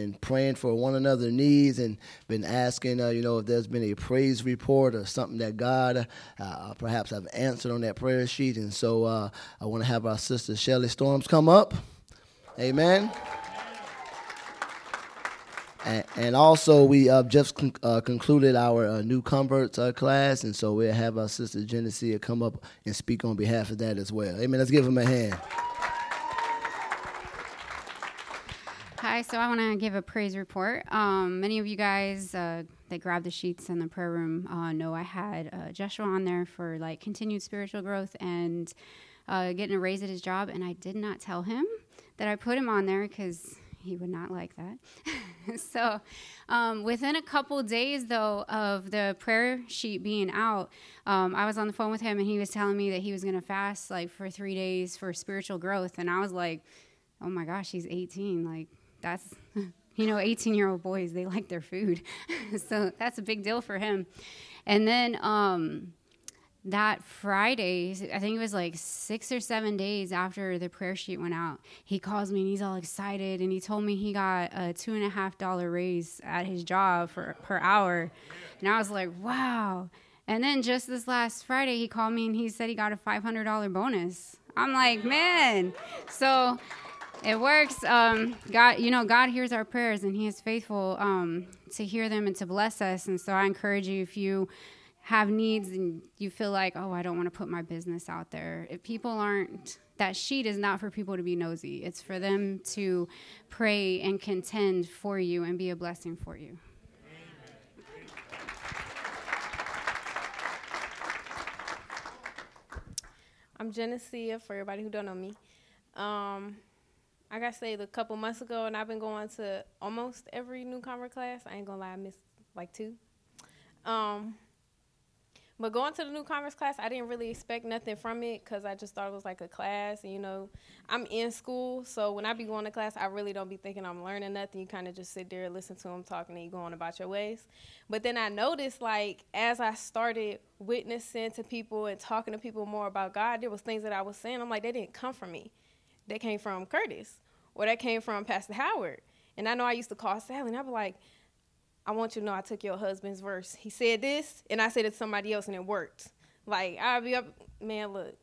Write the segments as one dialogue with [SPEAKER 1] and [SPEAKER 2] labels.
[SPEAKER 1] and praying for one another needs and been asking, uh, you know, if there's been a praise report or something that God uh, perhaps have answered on that prayer sheet. And so uh, I want to have our sister Shelly Storms come up. Amen. And, also, we uh, just con- uh, concluded our uh, new converts class, and so we'll have our sister Genesia come up and speak on behalf of that as well. Amen. Let's give them a hand.
[SPEAKER 2] Hi, so I want to give a praise report. Um, many of you guys uh, that grabbed the sheets in the prayer room uh, know I had uh, Joshua on there for like continued spiritual growth and uh, getting a raise at his job, and I did not tell him that I put him on there because he would not like that. so, um, within a couple days, though, of the prayer sheet being out, um, I was on the phone with him and he was telling me that he was going to fast like for three days for spiritual growth. And I was like, oh my gosh, he's 18. Like, that's you know 18 year old boys they like their food. So that's a big deal for him. And then um, that friday i think it was like six or seven days after the prayer sheet went out he calls me and he's all excited and he told me he got a two and a half dollar raise at his job for per hour. And i was like wow. And then just this last friday he called me and he said he got a $500 bonus. I'm like man. So it works. Um, God, you know, God hears our prayers, and He is faithful um, to hear them and to bless us. And so, I encourage you if you have needs and you feel like, oh, I don't want to put my business out there. If people aren't, that sheet is not for people to be nosy. It's for them to pray and contend for you and be a blessing for you.
[SPEAKER 3] I'm Genesia, for everybody who don't know me. Um, I got saved a couple months ago, and I've been going to almost every new convert class. I ain't gonna lie, I missed like two. Um, but going to the new converts class, I didn't really expect nothing from it because I just thought it was like a class. And you know, I'm in school, so when I be going to class, I really don't be thinking I'm learning nothing. You kind of just sit there, and listen to them talking, and you go on about your ways. But then I noticed, like, as I started witnessing to people and talking to people more about God, there was things that I was saying. I'm like, they didn't come from me that came from Curtis or that came from Pastor Howard. And I know I used to call Sally and I'd be like, I want you to know I took your husband's verse. He said this, and I said it to somebody else, and it worked. Like, I'll be up, man, look.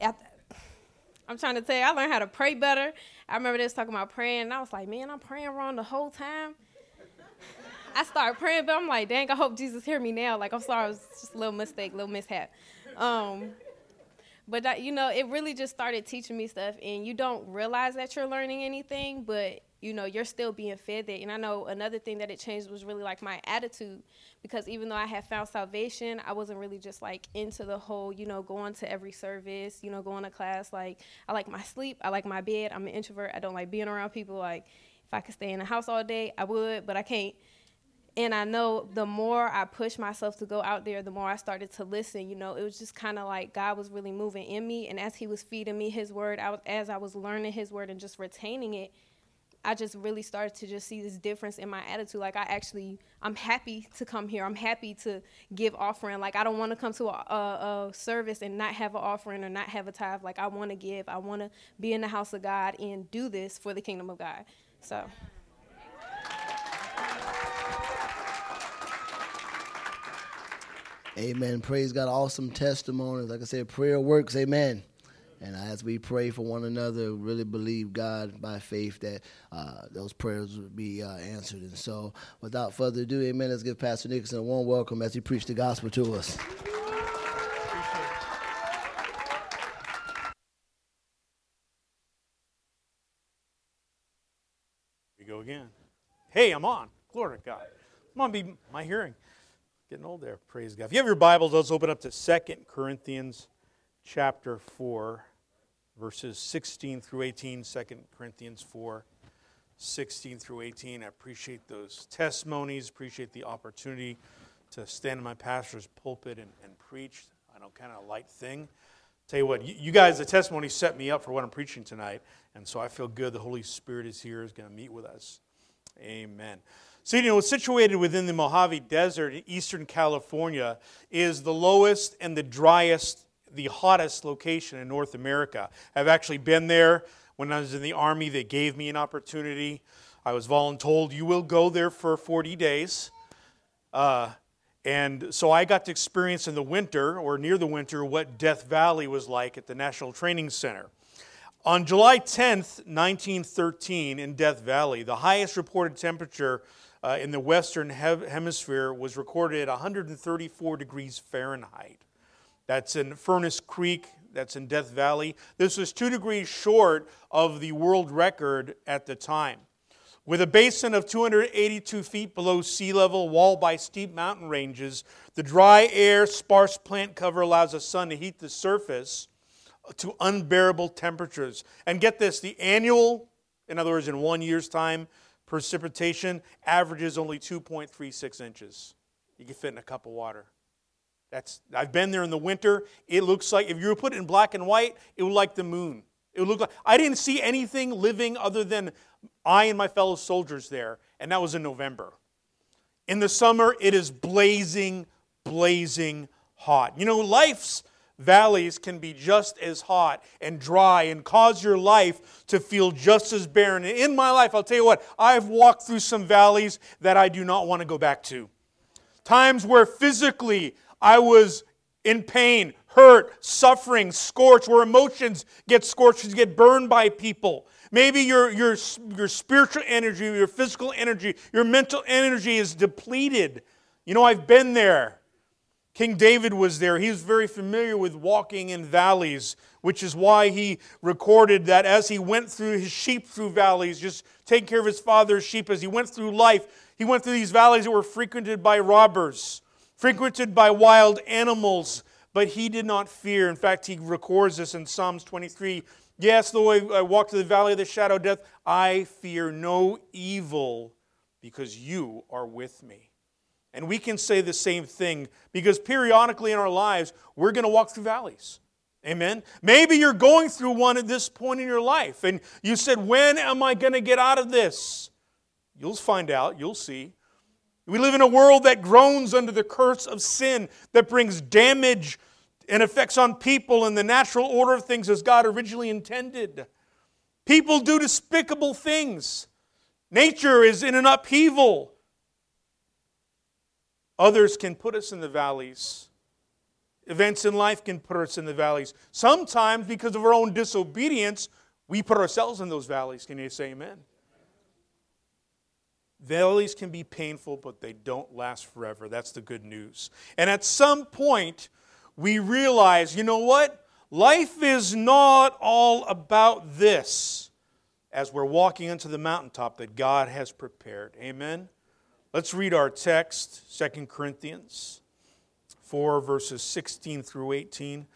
[SPEAKER 3] I'm trying to tell you, I learned how to pray better. I remember this talking about praying, and I was like, man, I'm praying wrong the whole time. I started praying, but I'm like, dang, I hope Jesus hear me now. Like, I'm sorry, it was just a little mistake, a little mishap. Um, but that, you know, it really just started teaching me stuff, and you don't realize that you're learning anything, but you know, you're still being fed that. And I know another thing that it changed was really like my attitude, because even though I had found salvation, I wasn't really just like into the whole, you know, going to every service, you know, going to class. Like, I like my sleep, I like my bed. I'm an introvert. I don't like being around people. Like, if I could stay in the house all day, I would, but I can't and I know the more I pushed myself to go out there, the more I started to listen. You know, it was just kind of like God was really moving in me, and as He was feeding me His word, I was, as I was learning His word and just retaining it, I just really started to just see this difference in my attitude. Like I actually, I'm happy to come here. I'm happy to give offering. Like I don't want to come to a, a, a, service and not have an offering or not have a tithe. Like I want to give. I want to be in the house of God and do this for the kingdom of God. So.
[SPEAKER 1] Amen. Praise God. Awesome testimonies. Like I said, prayer works. Amen. And as we pray for one another, really believe God by faith that uh, those prayers will be uh, answered. And so, without further ado, amen, let's give Pastor Nicholson a warm welcome as he preached the gospel to us.
[SPEAKER 4] we go again. Hey, I'm on. Glory to God. Come on, be my hearing. Getting old there. Praise God. If you have your Bibles, let's open up to Second Corinthians chapter 4, verses 16 through 18. 2 Corinthians 4, 16 through 18. I appreciate those testimonies, appreciate the opportunity to stand in my pastor's pulpit and, and preach. I know, kind of a light thing. Tell you what, you, you guys, the testimony set me up for what I'm preaching tonight, and so I feel good. The Holy Spirit is here, is going to meet with us. Amen. So, you know, situated within the Mojave Desert in eastern California is the lowest and the driest, the hottest location in North America. I've actually been there when I was in the Army. They gave me an opportunity. I was voluntold you will go there for 40 days. Uh, and so I got to experience in the winter or near the winter what Death Valley was like at the National Training Center. On July 10th, 1913, in Death Valley, the highest reported temperature uh, in the Western Hemisphere was recorded at 134 degrees Fahrenheit. That's in Furnace Creek, that's in Death Valley. This was two degrees short of the world record at the time. With a basin of 282 feet below sea level, walled by steep mountain ranges, the dry air, sparse plant cover allows the sun to heat the surface to unbearable temperatures. And get this the annual, in other words, in one year's time, precipitation averages only 2.36 inches. You can fit in a cup of water. That's, I've been there in the winter. It looks like, if you were put it in black and white, it would like the moon. It would look like, I didn't see anything living other than I and my fellow soldiers there, and that was in November. In the summer, it is blazing, blazing hot. You know, life's valleys can be just as hot and dry and cause your life to feel just as barren. And in my life, I'll tell you what, I've walked through some valleys that I do not want to go back to. Times where physically I was in pain, hurt, suffering, scorched, where emotions get scorched, get burned by people. Maybe your, your, your spiritual energy, your physical energy, your mental energy is depleted. You know, I've been there. King David was there. He was very familiar with walking in valleys, which is why he recorded that as he went through his sheep through valleys, just taking care of his father's sheep, as he went through life, he went through these valleys that were frequented by robbers, frequented by wild animals, but he did not fear. In fact, he records this in Psalms 23 Yes, though I walk through the valley of the shadow of death, I fear no evil because you are with me. And we can say the same thing because periodically in our lives, we're going to walk through valleys. Amen. Maybe you're going through one at this point in your life and you said, When am I going to get out of this? You'll find out, you'll see. We live in a world that groans under the curse of sin, that brings damage and effects on people in the natural order of things as God originally intended. People do despicable things. Nature is in an upheaval. Others can put us in the valleys. Events in life can put us in the valleys. Sometimes, because of our own disobedience, we put ourselves in those valleys. Can you say amen? Valleys can be painful, but they don't last forever. That's the good news. And at some point, we realize, you know what? Life is not all about this as we're walking into the mountaintop that God has prepared. Amen? Let's read our text, 2 Corinthians 4, verses 16 through 18.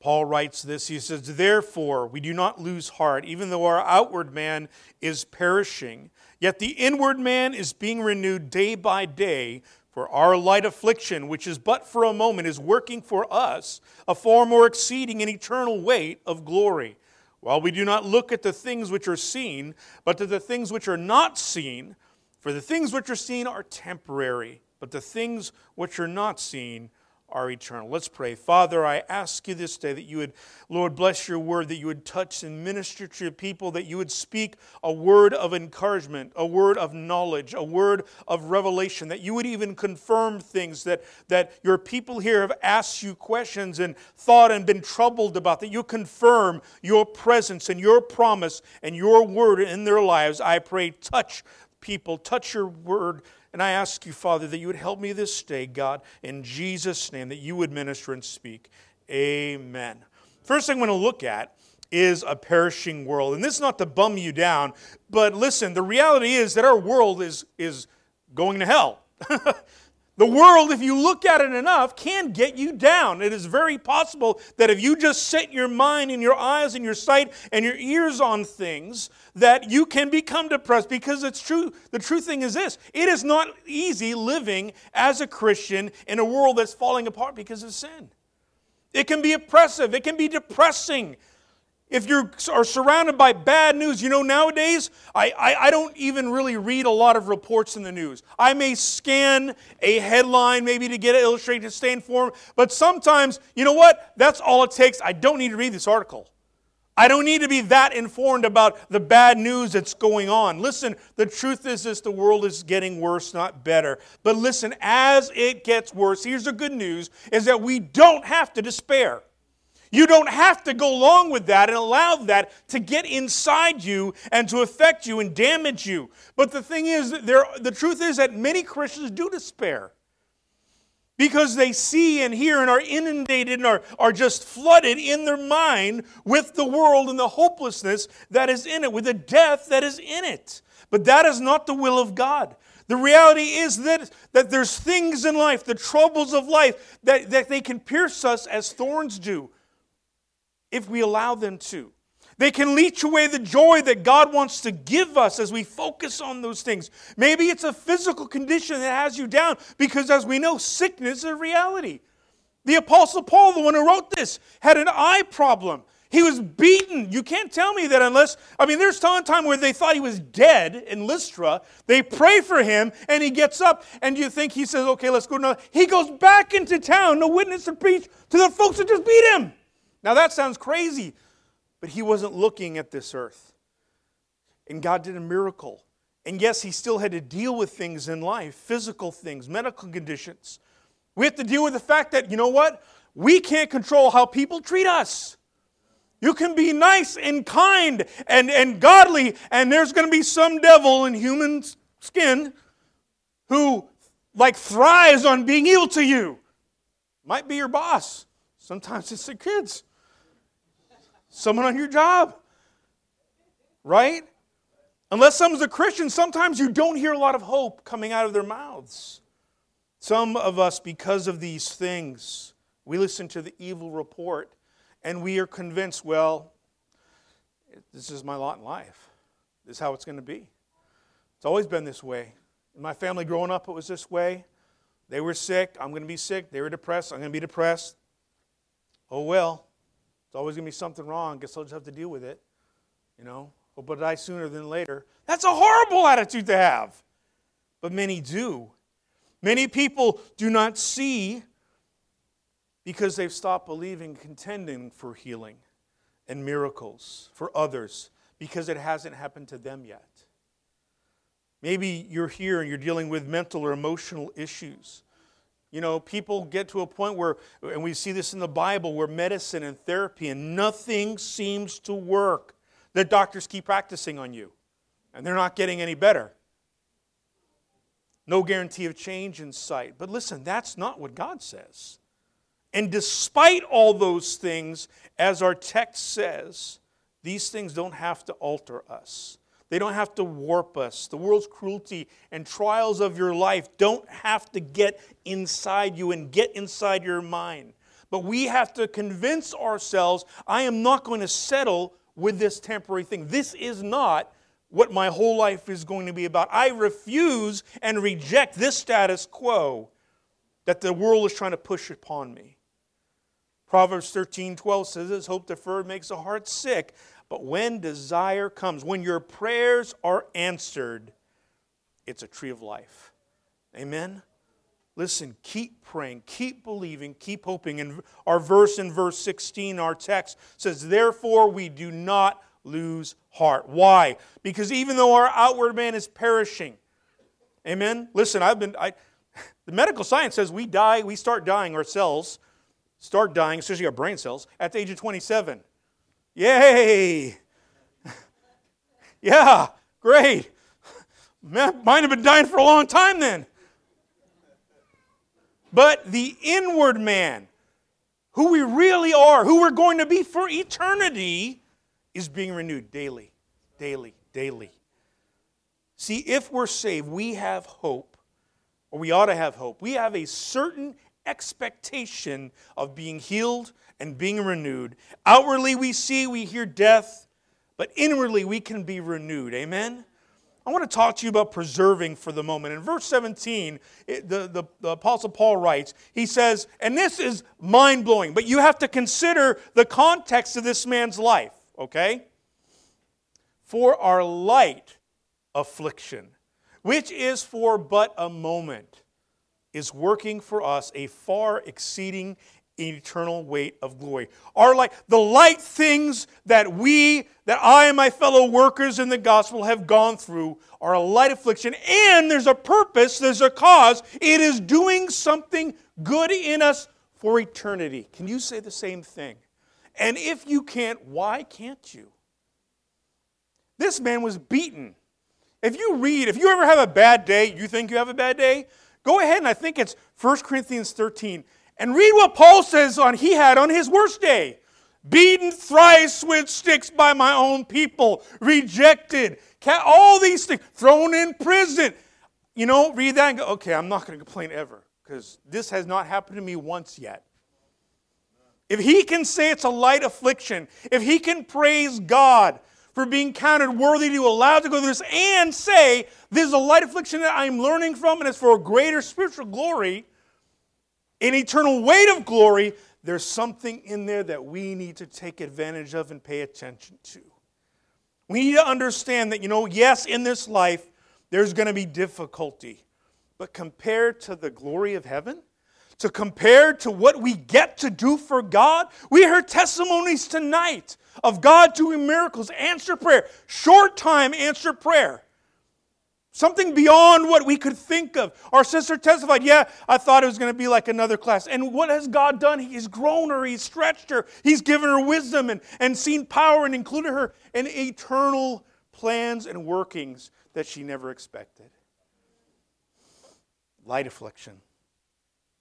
[SPEAKER 4] Paul writes this. He says, Therefore, we do not lose heart, even though our outward man is perishing, yet the inward man is being renewed day by day. For our light affliction, which is but for a moment, is working for us a far more exceeding and eternal weight of glory. While we do not look at the things which are seen, but to the things which are not seen, for the things which are seen are temporary, but the things which are not seen are eternal. Let's pray. Father, I ask you this day that you would, Lord, bless your word, that you would touch and minister to your people, that you would speak a word of encouragement, a word of knowledge, a word of revelation, that you would even confirm things that, that your people here have asked you questions and thought and been troubled about, that you confirm your presence and your promise and your word in their lives. I pray, touch people, touch your word and I ask you, Father, that you would help me this day, God, in Jesus' name, that you would minister and speak. Amen. First thing I'm going to look at is a perishing world. And this is not to bum you down, but listen, the reality is that our world is, is going to hell. The world, if you look at it enough, can get you down. It is very possible that if you just set your mind and your eyes and your sight and your ears on things, that you can become depressed because it's true. The true thing is this it is not easy living as a Christian in a world that's falling apart because of sin. It can be oppressive, it can be depressing if you are surrounded by bad news, you know, nowadays, I, I, I, don't even really read a lot of reports in the news. I may scan a headline maybe to get it illustrated to stay informed, but sometimes, you know what? That's all it takes. I don't need to read this article. I don't need to be that informed about the bad news that's going on. Listen, the truth is this the world is getting worse, not better. But listen, as it gets worse, here's the good news is that we don't have to despair. You don't have to go along with that and allow that to get inside you and to affect you and damage you. But the thing is, there, the truth is that many Christians do despair because they see and hear and are inundated and are, are just flooded in their mind with the world and the hopelessness that is in it, with the death that is in it. But that is not the will of God. The reality is that, that there's things in life, the troubles of life, that, that they can pierce us as thorns do if we allow them to. They can leech away the joy that God wants to give us as we focus on those things. Maybe it's a physical condition that has you down because, as we know, sickness is a reality. The Apostle Paul, the one who wrote this, had an eye problem. He was beaten. You can't tell me that unless, I mean, there's time time where they thought he was dead in Lystra. They pray for him and he gets up. And you think he says, okay, let's go now. He goes back into town to witness and preach to the folks that just beat him. Now that sounds crazy, but he wasn't looking at this earth. And God did a miracle. And yes, he still had to deal with things in life physical things, medical conditions. We have to deal with the fact that, you know what? We can't control how people treat us. You can be nice and kind and, and godly, and there's going to be some devil in human skin who, like, thrives on being evil to you. Might be your boss. Sometimes it's the kids someone on your job. Right? Unless someone's a Christian, sometimes you don't hear a lot of hope coming out of their mouths. Some of us, because of these things, we listen to the evil report and we are convinced, well, this is my lot in life. This is how it's going to be. It's always been this way. In my family growing up, it was this way. They were sick. I'm going to be sick. They were depressed. I'm going to be depressed. Oh, well. It's always going to be something wrong. Guess I'll just have to deal with it. You know, oh, hope I die sooner than later. That's a horrible attitude to have. But many do. Many people do not see because they've stopped believing, contending for healing and miracles for others because it hasn't happened to them yet. Maybe you're here and you're dealing with mental or emotional issues. You know, people get to a point where, and we see this in the Bible, where medicine and therapy and nothing seems to work. The doctors keep practicing on you, and they're not getting any better. No guarantee of change in sight. But listen, that's not what God says. And despite all those things, as our text says, these things don't have to alter us. They don't have to warp us. The world's cruelty and trials of your life don't have to get inside you and get inside your mind. But we have to convince ourselves I am not going to settle with this temporary thing. This is not what my whole life is going to be about. I refuse and reject this status quo that the world is trying to push upon me. Proverbs 13 12 says this hope deferred makes the heart sick, but when desire comes, when your prayers are answered, it's a tree of life. Amen? Listen, keep praying, keep believing, keep hoping. And our verse in verse 16, our text says, Therefore we do not lose heart. Why? Because even though our outward man is perishing, amen? Listen, I've been, I, the medical science says we die, we start dying, our cells start dying, especially our brain cells, at the age of 27. Yay! yeah, great. Mine have been dying for a long time then. But the inward man, who we really are, who we're going to be for eternity, is being renewed daily, daily, daily. See, if we're saved, we have hope, or we ought to have hope. We have a certain expectation of being healed and being renewed. Outwardly, we see, we hear death, but inwardly, we can be renewed. Amen? I want to talk to you about preserving for the moment. In verse 17, it, the, the, the Apostle Paul writes, he says, and this is mind blowing, but you have to consider the context of this man's life, okay? For our light affliction, which is for but a moment, is working for us a far exceeding eternal weight of glory. Our light, the light things that we, that I and my fellow workers in the gospel have gone through are a light affliction, and there's a purpose, there's a cause. It is doing something good in us for eternity. Can you say the same thing? And if you can't, why can't you? This man was beaten. If you read, if you ever have a bad day, you think you have a bad day, go ahead and I think it's 1 Corinthians 13 and read what Paul says on he had on his worst day. Beaten thrice with sticks by my own people, rejected, all these things, thrown in prison. You know, read that and go, okay, I'm not going to complain ever because this has not happened to me once yet. If he can say it's a light affliction, if he can praise God for being counted worthy to allow to go through this and say, this is a light affliction that I'm learning from and it's for a greater spiritual glory, an eternal weight of glory, there's something in there that we need to take advantage of and pay attention to. We need to understand that, you know, yes, in this life, there's going to be difficulty. But compared to the glory of heaven, to compare to what we get to do for God, we heard testimonies tonight of God doing miracles, answer prayer, short time answer prayer. Something beyond what we could think of. Our sister testified, Yeah, I thought it was going to be like another class. And what has God done? He's grown her, He's stretched her, He's given her wisdom and, and seen power and included her in eternal plans and workings that she never expected. Light affliction,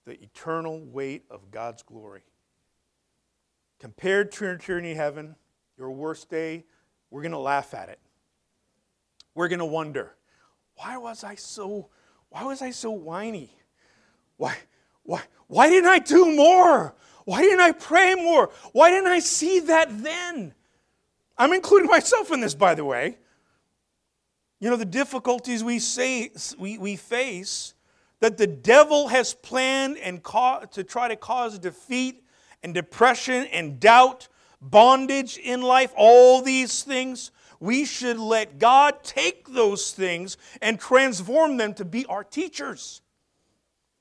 [SPEAKER 4] the eternal weight of God's glory. Compared to eternity heaven, your worst day, we're going to laugh at it. We're going to wonder why was I so, why was I so whiny? Why, why, why didn't I do more? Why didn't I pray more? Why didn't I see that then? I'm including myself in this, by the way. You know, the difficulties we, say, we, we face that the devil has planned and to try to cause defeat and depression and doubt, bondage in life, all these things we should let God take those things and transform them to be our teachers.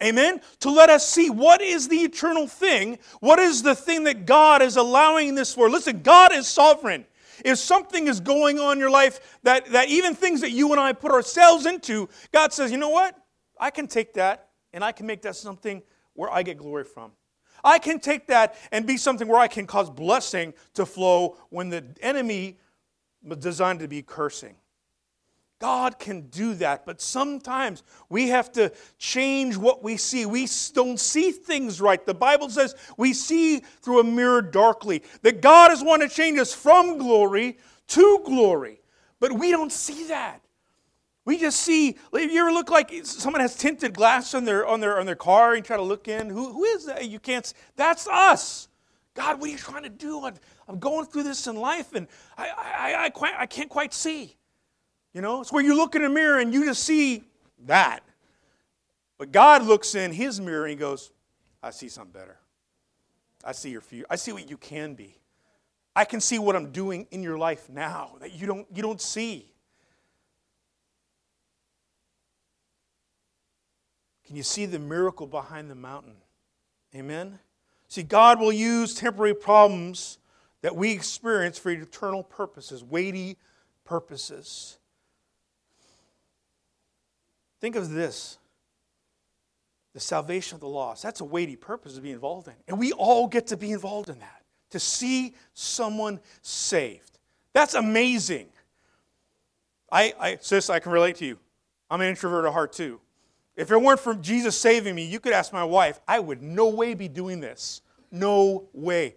[SPEAKER 4] Amen? To let us see what is the eternal thing, what is the thing that God is allowing this for. Listen, God is sovereign. If something is going on in your life that, that even things that you and I put ourselves into, God says, you know what? I can take that and I can make that something where I get glory from. I can take that and be something where I can cause blessing to flow when the enemy designed to be cursing. God can do that, but sometimes we have to change what we see. We don't see things right. The Bible says we see through a mirror darkly. That God is wanting to change us from glory to glory, but we don't see that. We just see. You ever look like someone has tinted glass on their on their on their car and try to look in? Who, who is that? You can't. That's us. God, what are you trying to do? I'm, going through this in life and I, I, I, quite, I can't quite see. You know, it's where you look in a mirror and you just see that. But God looks in his mirror and he goes, I see something better. I see your future. I see what you can be. I can see what I'm doing in your life now that you don't, you don't see. Can you see the miracle behind the mountain? Amen? See, God will use temporary problems that we experience for eternal purposes, weighty purposes. Think of this the salvation of the lost. That's a weighty purpose to be involved in. And we all get to be involved in that, to see someone saved. That's amazing. I, I sis, I can relate to you. I'm an introvert at heart too. If it weren't for Jesus saving me, you could ask my wife, I would no way be doing this. No way.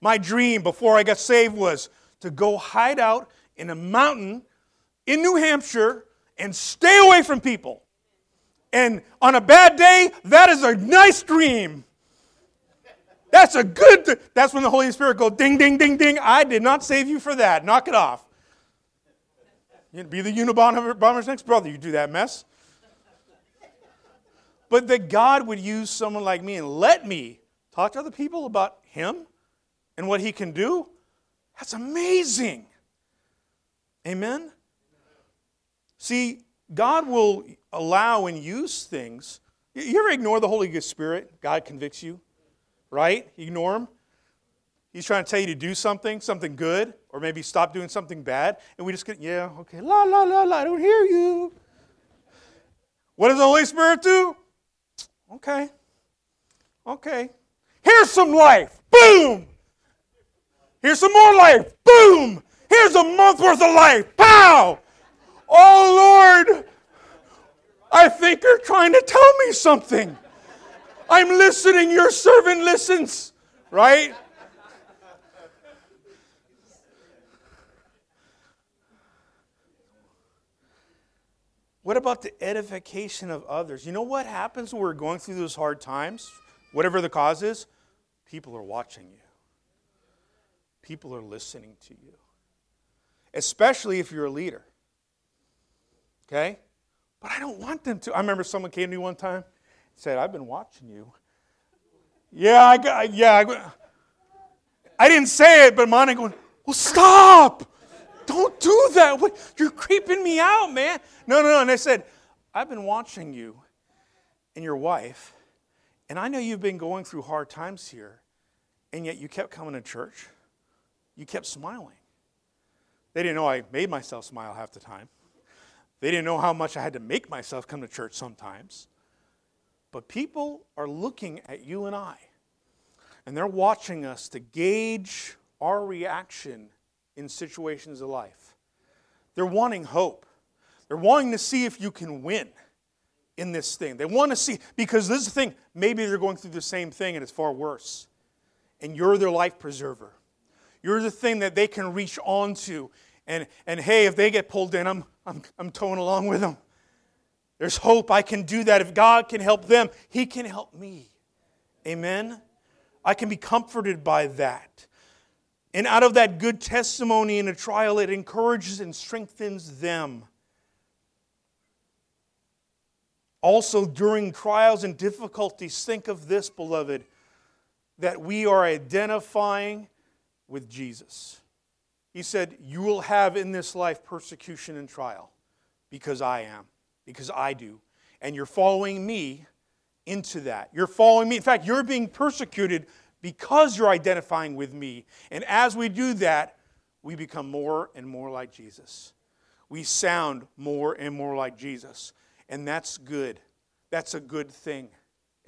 [SPEAKER 4] My dream before I got saved was to go hide out in a mountain in New Hampshire and stay away from people. And on a bad day, that is a nice dream. That's a good, th- that's when the Holy Spirit goes ding, ding, ding, ding. I did not save you for that. Knock it off. You'd be the Unabomber's next brother. You do that mess. But that God would use someone like me and let me talk to other people about Him and what He can do, that's amazing. Amen? See, God will allow and use things. You ever ignore the Holy Spirit? God convicts you. right? Ignore him. He's trying to tell you to do something, something good, or maybe stop doing something bad, and we just get, yeah, okay, la, la, la, la, I don't hear you. What does the Holy Spirit do? Okay, okay. Here's some life. Boom! Here's some more life. Boom! Here's a month worth of life. Pow! Oh, Lord, I think you're trying to tell me something. I'm listening. Your servant listens, right? What about the edification of others? You know what happens when we're going through those hard times? Whatever the cause is, people are watching you. People are listening to you. Especially if you're a leader. Okay? But I don't want them to. I remember someone came to me one time and said, I've been watching you. Yeah, I got, yeah. I, I didn't say it, but mine going, well, stop. Don't do that. What, you're creeping me out, man. No, no, no. And I said, I've been watching you and your wife, and I know you've been going through hard times here, and yet you kept coming to church. You kept smiling. They didn't know I made myself smile half the time. They didn't know how much I had to make myself come to church sometimes. But people are looking at you and I, and they're watching us to gauge our reaction in situations of life. They're wanting hope. They're wanting to see if you can win in this thing. They want to see, because this is the thing, maybe they're going through the same thing and it's far worse. And you're their life preserver. You're the thing that they can reach onto. And, and hey, if they get pulled in, I'm, I'm, I'm towing along with them. There's hope. I can do that. If God can help them, He can help me. Amen? I can be comforted by that. And out of that good testimony in a trial, it encourages and strengthens them. Also, during trials and difficulties, think of this, beloved, that we are identifying with Jesus. He said, You will have in this life persecution and trial because I am, because I do. And you're following me into that. You're following me. In fact, you're being persecuted because you're identifying with me. And as we do that, we become more and more like Jesus. We sound more and more like Jesus. And that's good. That's a good thing.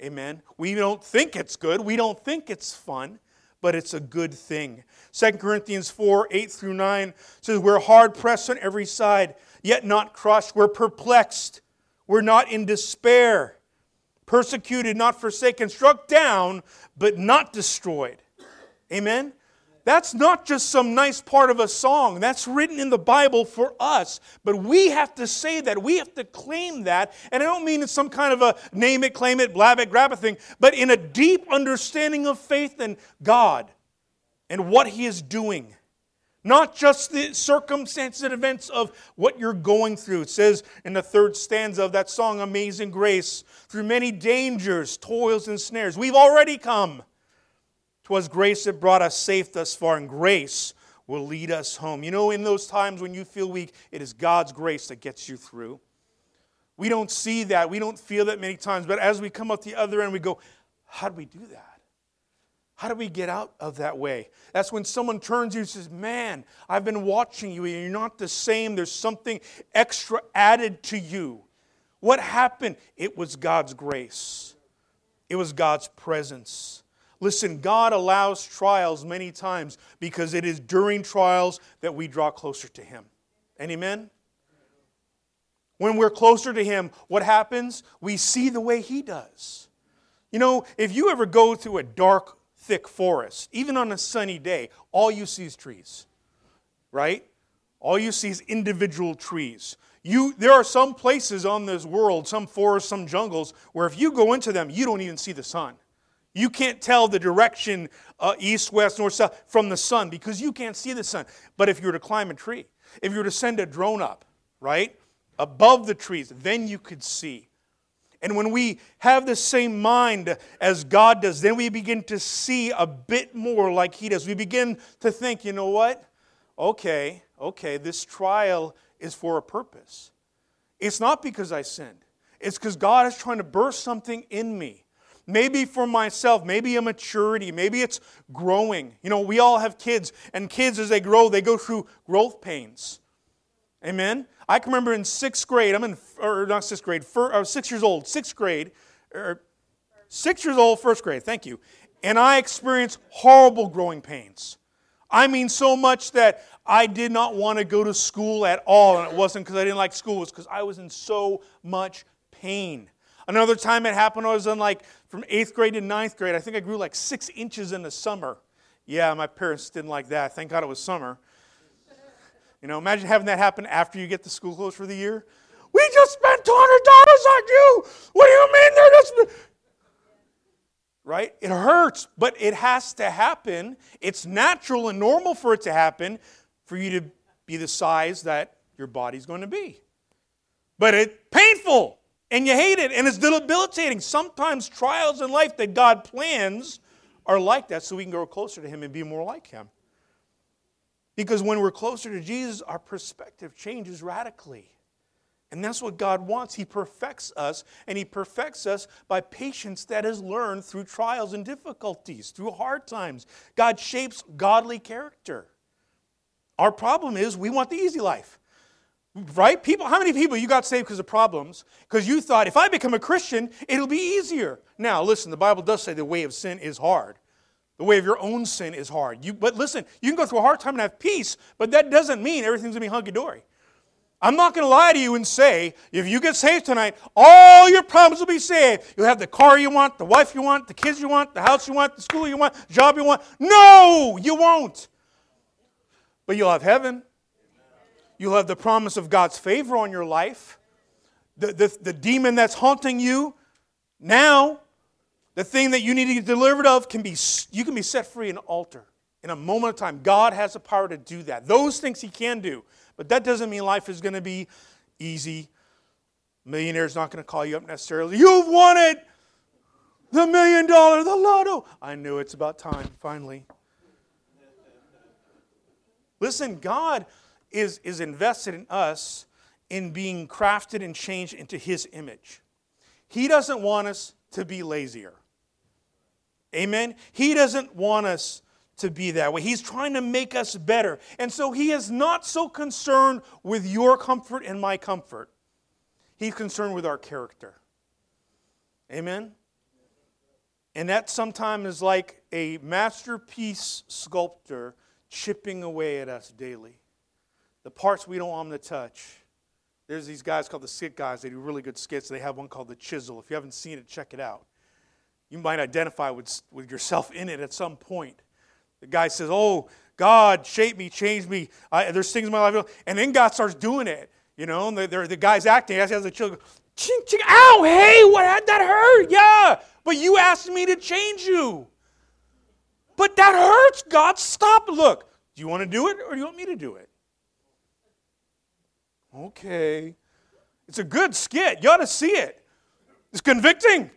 [SPEAKER 4] Amen. We don't think it's good. We don't think it's fun but it's a good thing. 2 Corinthians 4 8 through 9 says, We're hard pressed on every side, yet not crushed. We're perplexed. We're not in despair. Persecuted, not forsaken. Struck down, but not destroyed. Amen? That's not just some nice part of a song. That's written in the Bible for us. But we have to say that. We have to claim that. And I don't mean it's some kind of a name it, claim it, blab it, grab a thing, but in a deep understanding of faith in God and what He is doing. Not just the circumstances and events of what you're going through. It says in the third stanza of that song, Amazing Grace, through many dangers, toils, and snares, we've already come. 'Twas grace that brought us safe thus far, and grace will lead us home. You know, in those times when you feel weak, it is God's grace that gets you through. We don't see that. We don't feel that many times. But as we come out the other end, we go, How do we do that? How do we get out of that way? That's when someone turns you and says, Man, I've been watching you, you're not the same. There's something extra added to you. What happened? It was God's grace, it was God's presence. Listen, God allows trials many times because it is during trials that we draw closer to Him. And amen? When we're closer to Him, what happens? We see the way He does. You know, if you ever go through a dark, thick forest, even on a sunny day, all you see is trees, right? All you see is individual trees. You, there are some places on this world, some forests, some jungles, where if you go into them, you don't even see the sun. You can't tell the direction uh, east, west, north, south from the sun because you can't see the sun. But if you were to climb a tree, if you were to send a drone up, right, above the trees, then you could see. And when we have the same mind as God does, then we begin to see a bit more like He does. We begin to think, you know what? Okay, okay, this trial is for a purpose. It's not because I sinned, it's because God is trying to burst something in me. maybe for myself, maybe a maturity, maybe it's growing. You know, we all have kids, and kids, as they grow, they go through growth pains. Amen? I can remember in sixth grade, I'm in, or not sixth grade, four, or uh, six years old, sixth grade, or six years old, first grade, thank you. And I experienced horrible growing pains. I mean, so much that I did not want to go to school at all. And it wasn't because I didn't like school, it was because I was in so much pain. Another time it happened, I was in like from eighth grade to ninth grade. I think I grew like six inches in the summer. Yeah, my parents didn't like that. Thank God it was summer. You know, imagine having that happen after you get the school closed for the year. We just spent $200 on you. What do you mean they're just. Right? It hurts, but it has to happen. It's natural and normal for it to happen for you to be the size that your body's going to be. But it's painful and you hate it and it's debilitating. Sometimes trials in life that God plans are like that so we can grow closer to Him and be more like Him. Because when we're closer to Jesus, our perspective changes radically. And that's what God wants. He perfects us, and He perfects us by patience that is learned through trials and difficulties, through hard times. God shapes godly character. Our problem is we want the easy life. Right? People, how many people you got saved because of problems? Because you thought if I become a Christian, it'll be easier. Now, listen, the Bible does say the way of sin is hard. The way of your own sin is hard. You, but listen, you can go through a hard time and have peace, but that doesn't mean everything's going to be hunky dory. I'm not going to lie to you and say, if you get saved tonight, all your problems will be saved. You'll have the car you want, the wife you want, the kids you want, the house you want, the school you want, the job you want. No, you won't. But you'll have heaven. You'll have the promise of God's favor on your life. The, the, the demon that's haunting you now, the thing that you need to get delivered of, can be, you can be set free in an altar in a moment of time. God has the power to do that. Those things He can do. But that doesn't mean life is going to be easy. Millionaire's not going to call you up necessarily. You've won it! The million dollar, the lotto. I knew it's about time, finally. Listen, God is, is invested in us in being crafted and changed into His image. He doesn't want us to be lazier. Amen? He doesn't want us to be that way. He's trying to make us better. And so He is not so concerned with your comfort and my comfort. He's concerned with our character. Amen? And that sometimes is like a masterpiece sculptor chipping away at us daily the parts we don't want them to touch. There's these guys called the skit guys. They do really good skits. They have one called the chisel. If you haven't seen it, check it out. You might identify with, with yourself in it at some point. The guy says, Oh, God, shape me, change me. I, there's things in my life. And then God starts doing it. You know, and the, the guy's acting. He has the children. Ching, ching, ow, hey, what had that hurt? Yeah, but you asked me to change you. But that hurts, God. Stop. Look, do you want to do it or do you want me to do it? Okay. It's a good skit. You ought to see it. It's convicting.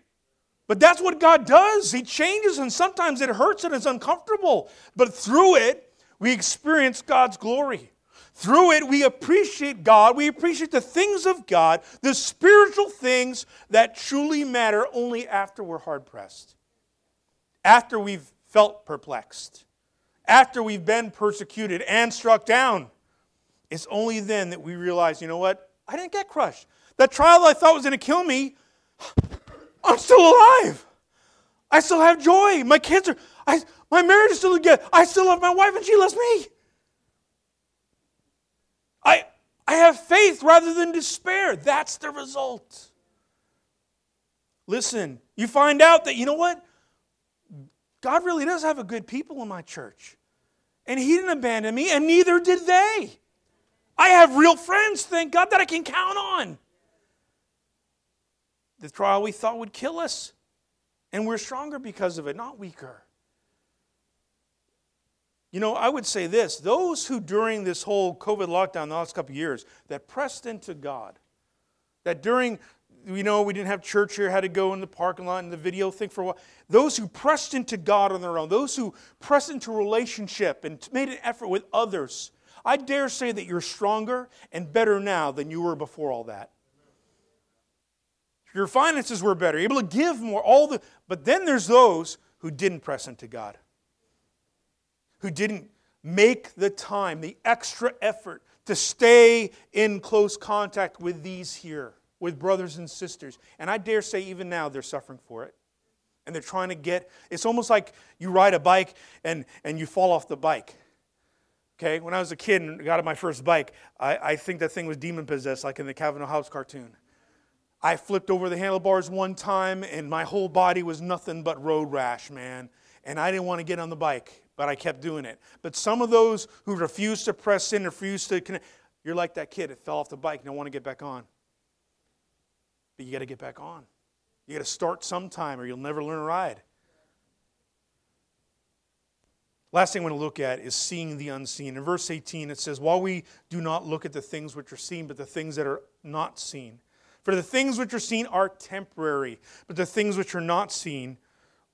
[SPEAKER 4] But that's what God does. He changes, and sometimes it hurts and it's uncomfortable. But through it, we experience God's glory. Through it, we appreciate God. We appreciate the things of God, the spiritual things that truly matter only after we're hard pressed, after we've felt perplexed, after we've been persecuted and struck down. It's only then that we realize, you know what? I didn't get crushed. That trial I thought was going to kill me, I'm still alive. I still have joy. My kids are, I, my marriage is still good. I still love my wife and she loves me. I, I have faith rather than despair. That's the result. Listen, you find out that, you know what? God really does have a good people in my church. And He didn't abandon me, and neither did they. I have real friends, thank God, that I can count on. The trial we thought would kill us, and we're stronger because of it, not weaker. You know, I would say this those who during this whole COVID lockdown, the last couple years, that pressed into God, that during, you know, we didn't have church here, had to go in the parking lot and the video thing for a while. Those who pressed into God on their own, those who pressed into relationship and made an effort with others, I dare say that you're stronger and better now than you were before all that. Your finances were better, able to give more, all the but then there's those who didn't press into God. Who didn't make the time, the extra effort to stay in close contact with these here, with brothers and sisters. And I dare say, even now, they're suffering for it. And they're trying to get, it's almost like you ride a bike and, and you fall off the bike. Okay, when I was a kid and got on my first bike, I, I think that thing was demon possessed, like in the Calvin Hobbes cartoon. I flipped over the handlebars one time and my whole body was nothing but road rash, man. And I didn't want to get on the bike but I kept doing it. But some of those who refuse to press in, refuse to connect, you're like that kid that fell off the bike and don't want to get back on. But you got to get back on. You got to start sometime or you'll never learn to ride. Last thing I want to look at is seeing the unseen. In verse 18, it says, While we do not look at the things which are seen, but the things that are not seen. For the things which are seen are temporary, but the things which are not seen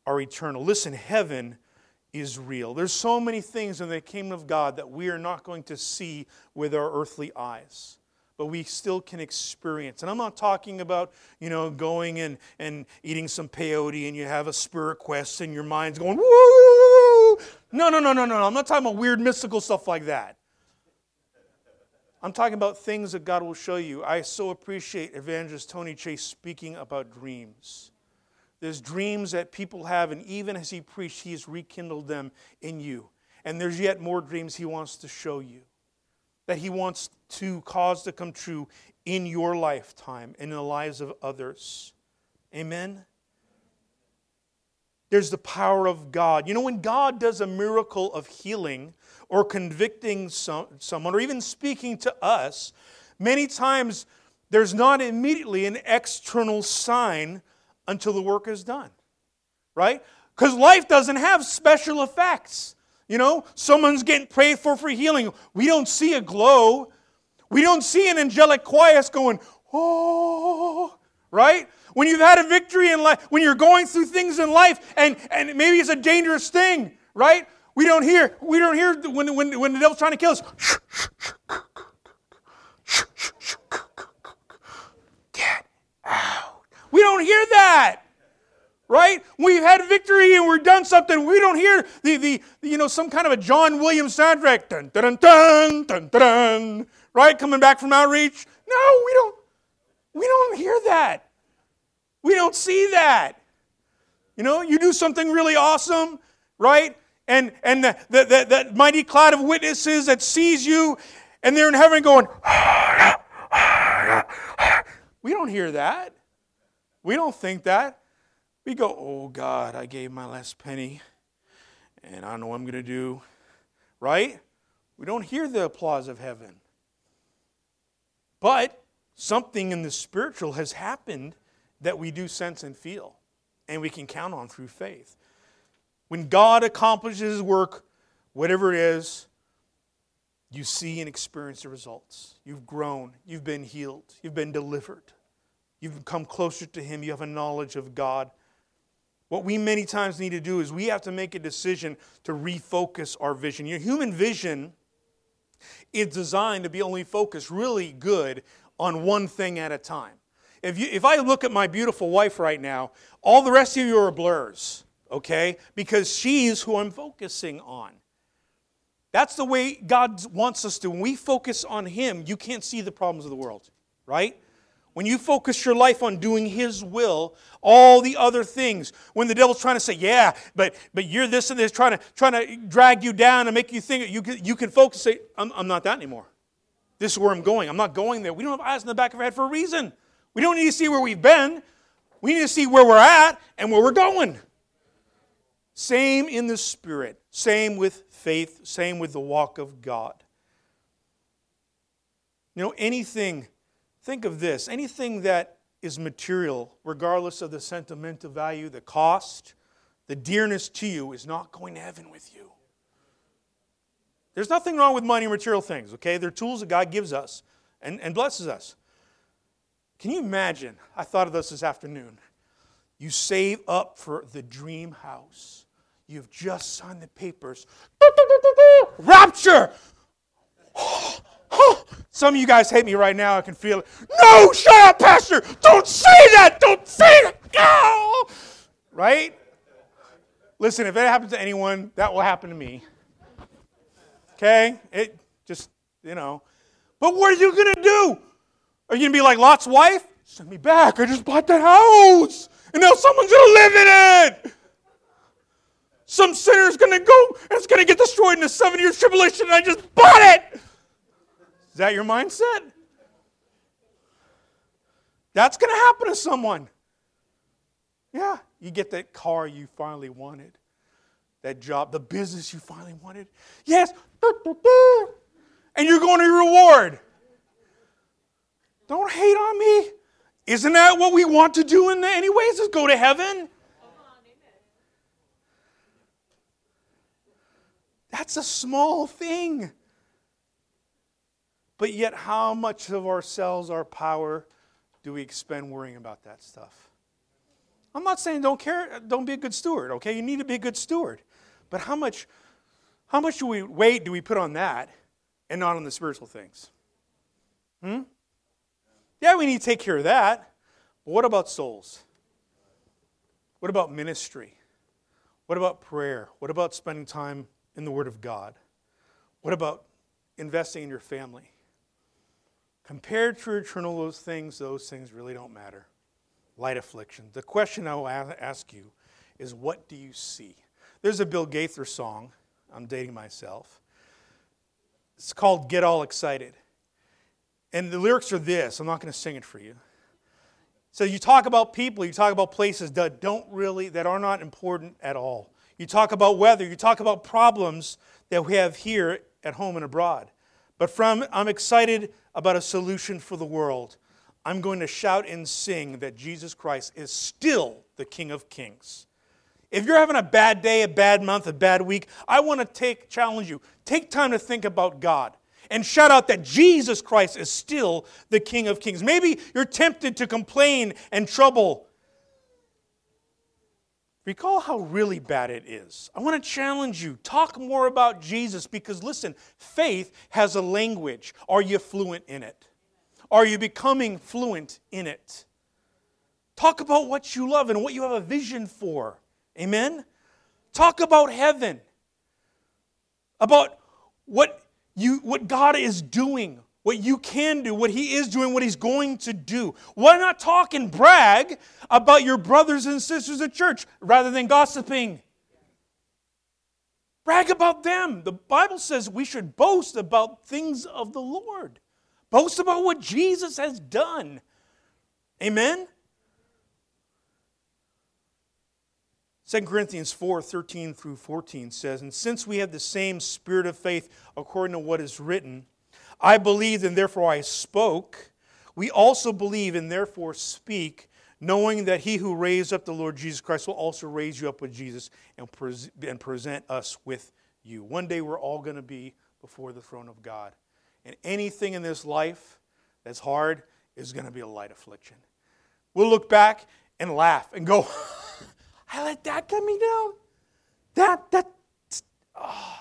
[SPEAKER 4] are eternal. Listen, heaven is real. There's so many things in the kingdom of God that we are not going to see with our earthly eyes. But we still can experience. And I'm not talking about, you know, going and, and eating some peyote and you have a spirit quest and your mind's going, woo! No, no, no, no, no. I'm not talking about weird mystical stuff like that. I'm talking about things that God will show you. I so appreciate Evangelist Tony Chase speaking about dreams. There's dreams that people have, and even as he preached, he has rekindled them in you. And there's yet more dreams he wants to show you, that he wants to cause to come true in your lifetime and in the lives of others. Amen? There's the power of God. You know, when God does a miracle of healing or convicting some, someone or even speaking to us, many times there's not immediately an external sign until the work is done. Right? Because life doesn't have special effects. You know, someone's getting prayed for for healing. We don't see a glow. We don't see an angelic chorus going, oh, right? When you've had a victory in life, when you're going through things in life, and, and maybe it's a dangerous thing, right? We don't hear, we don't hear when, when, when the devil's trying to kill us. Get out. We don't hear that. Right? We've had victory and we're done something. We don't hear the, the you know, some kind of a John Williams soundtrack. Dun, dun, dun, dun, dun, right? Coming back from outreach. No, we don't. We don't hear that. We don't see that. You know, you do something really awesome, right? And and the, the, the, the mighty cloud of witnesses that sees you, and they're in heaven going, we don't hear that. We don't think that. We go, oh God, I gave my last penny and I don't know what I'm going to do. Right? We don't hear the applause of heaven. But something in the spiritual has happened that we do sense and feel and we can count on through faith. When God accomplishes his work, whatever it is, you see and experience the results. You've grown, you've been healed, you've been delivered. You've come closer to Him. You have a knowledge of God. What we many times need to do is we have to make a decision to refocus our vision. Your human vision is designed to be only focused really good on one thing at a time. If, you, if I look at my beautiful wife right now, all the rest of you are blurs, okay? Because she's who I'm focusing on. That's the way God wants us to. When we focus on Him, you can't see the problems of the world, right? When you focus your life on doing His will, all the other things, when the devil's trying to say, yeah, but, but you're this and this, trying to, trying to drag you down and make you think you can, you can focus, say, I'm, I'm not that anymore. This is where I'm going. I'm not going there. We don't have eyes in the back of our head for a reason. We don't need to see where we've been. We need to see where we're at and where we're going. Same in the Spirit, same with faith, same with the walk of God. You know, anything Think of this anything that is material, regardless of the sentimental value, the cost, the dearness to you, is not going to heaven with you. There's nothing wrong with money and material things, okay? They're tools that God gives us and, and blesses us. Can you imagine? I thought of this this afternoon. You save up for the dream house. You've just signed the papers. Rapture! Some of you guys hate me right now. I can feel it. No, shut up, Pastor. Don't say that. Don't say that. Right? Listen, if it happens to anyone, that will happen to me. Okay? It just, you know. But what are you going to do? Are you going to be like Lot's wife? Send me back. I just bought the house. And now someone's going to live in it. Some sinner's going to go and it's going to get destroyed in a seven year tribulation and I just bought it. Is that your mindset? That's going to happen to someone. Yeah, you get that car you finally wanted, that job, the business you finally wanted. Yes, and you're going to your reward. Don't hate on me. Isn't that what we want to do in the anyways? Is go to heaven? That's a small thing. But yet, how much of ourselves, our power, do we expend worrying about that stuff? I'm not saying don't care, don't be a good steward, okay? You need to be a good steward. But how much, how much do we weight do we put on that and not on the spiritual things? Hmm? Yeah, we need to take care of that. But what about souls? What about ministry? What about prayer? What about spending time in the Word of God? What about investing in your family? Compared to eternal those things, those things really don't matter. Light affliction. The question I will ask you is what do you see? There's a Bill Gaither song. I'm dating myself. It's called Get All Excited. And the lyrics are this I'm not going to sing it for you. So you talk about people, you talk about places that don't really, that are not important at all. You talk about weather, you talk about problems that we have here at home and abroad. But from I'm excited about a solution for the world. I'm going to shout and sing that Jesus Christ is still the King of Kings. If you're having a bad day, a bad month, a bad week, I want to take challenge you. Take time to think about God and shout out that Jesus Christ is still the King of Kings. Maybe you're tempted to complain and trouble. Recall how really bad it is. I want to challenge you. Talk more about Jesus because, listen, faith has a language. Are you fluent in it? Are you becoming fluent in it? Talk about what you love and what you have a vision for. Amen? Talk about heaven, about what you, what God is doing, what you can do, what He is doing, what He's going to do. Why not talk and brag about your brothers and sisters at church rather than gossiping? Brag about them. The Bible says we should boast about things of the Lord, boast about what Jesus has done. Amen? 2 Corinthians 4 13 through 14 says, And since we have the same spirit of faith according to what is written, I believed and therefore I spoke. We also believe and therefore speak, knowing that he who raised up the Lord Jesus Christ will also raise you up with Jesus and, and present us with you. One day we're all going to be before the throne of God. And anything in this life that's hard is going to be a light affliction. We'll look back and laugh and go, I let that get me down. That, that, oh.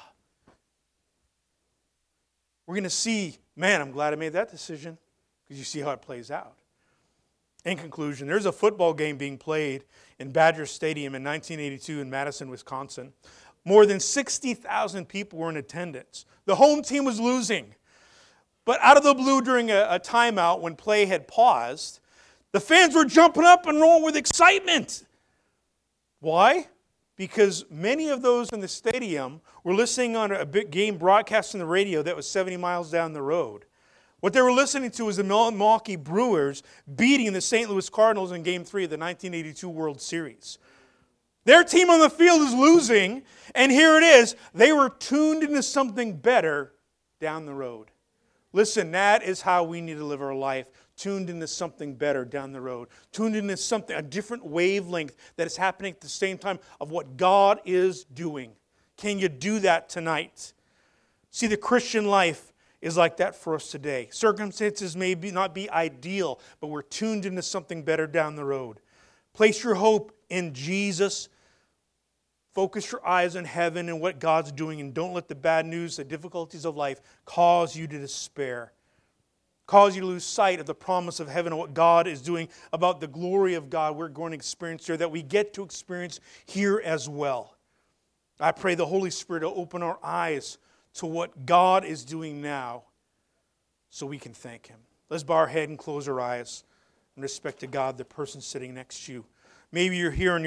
[SPEAKER 4] We're going to see, man, I'm glad I made that decision because you see how it plays out. In conclusion, there's a football game being played in Badger Stadium in 1982 in Madison, Wisconsin. More than 60,000 people were in attendance. The home team was losing. But out of the blue, during a, a timeout when play had paused, the fans were jumping up and rolling with excitement. Why? Because many of those in the stadium were listening on a big game broadcast on the radio that was 70 miles down the road. What they were listening to was the Milwaukee Brewers beating the St. Louis Cardinals in Game 3 of the 1982 World Series. Their team on the field is losing, and here it is. They were tuned into something better down the road. Listen, that is how we need to live our life tuned into something better down the road, tuned into something, a different wavelength that is happening at the same time of what God is doing. Can you do that tonight? See, the Christian life is like that for us today. Circumstances may be, not be ideal, but we're tuned into something better down the road. Place your hope in Jesus. Focus your eyes on heaven and what God's doing, and don't let the bad news, the difficulties of life, cause you to despair. Cause you to lose sight of the promise of heaven and what God is doing about the glory of God we're going to experience here, that we get to experience here as well. I pray the Holy Spirit will open our eyes to what God is doing now so we can thank Him. Let's bow our head and close our eyes in respect to God, the person sitting next to you. Maybe you're here and you're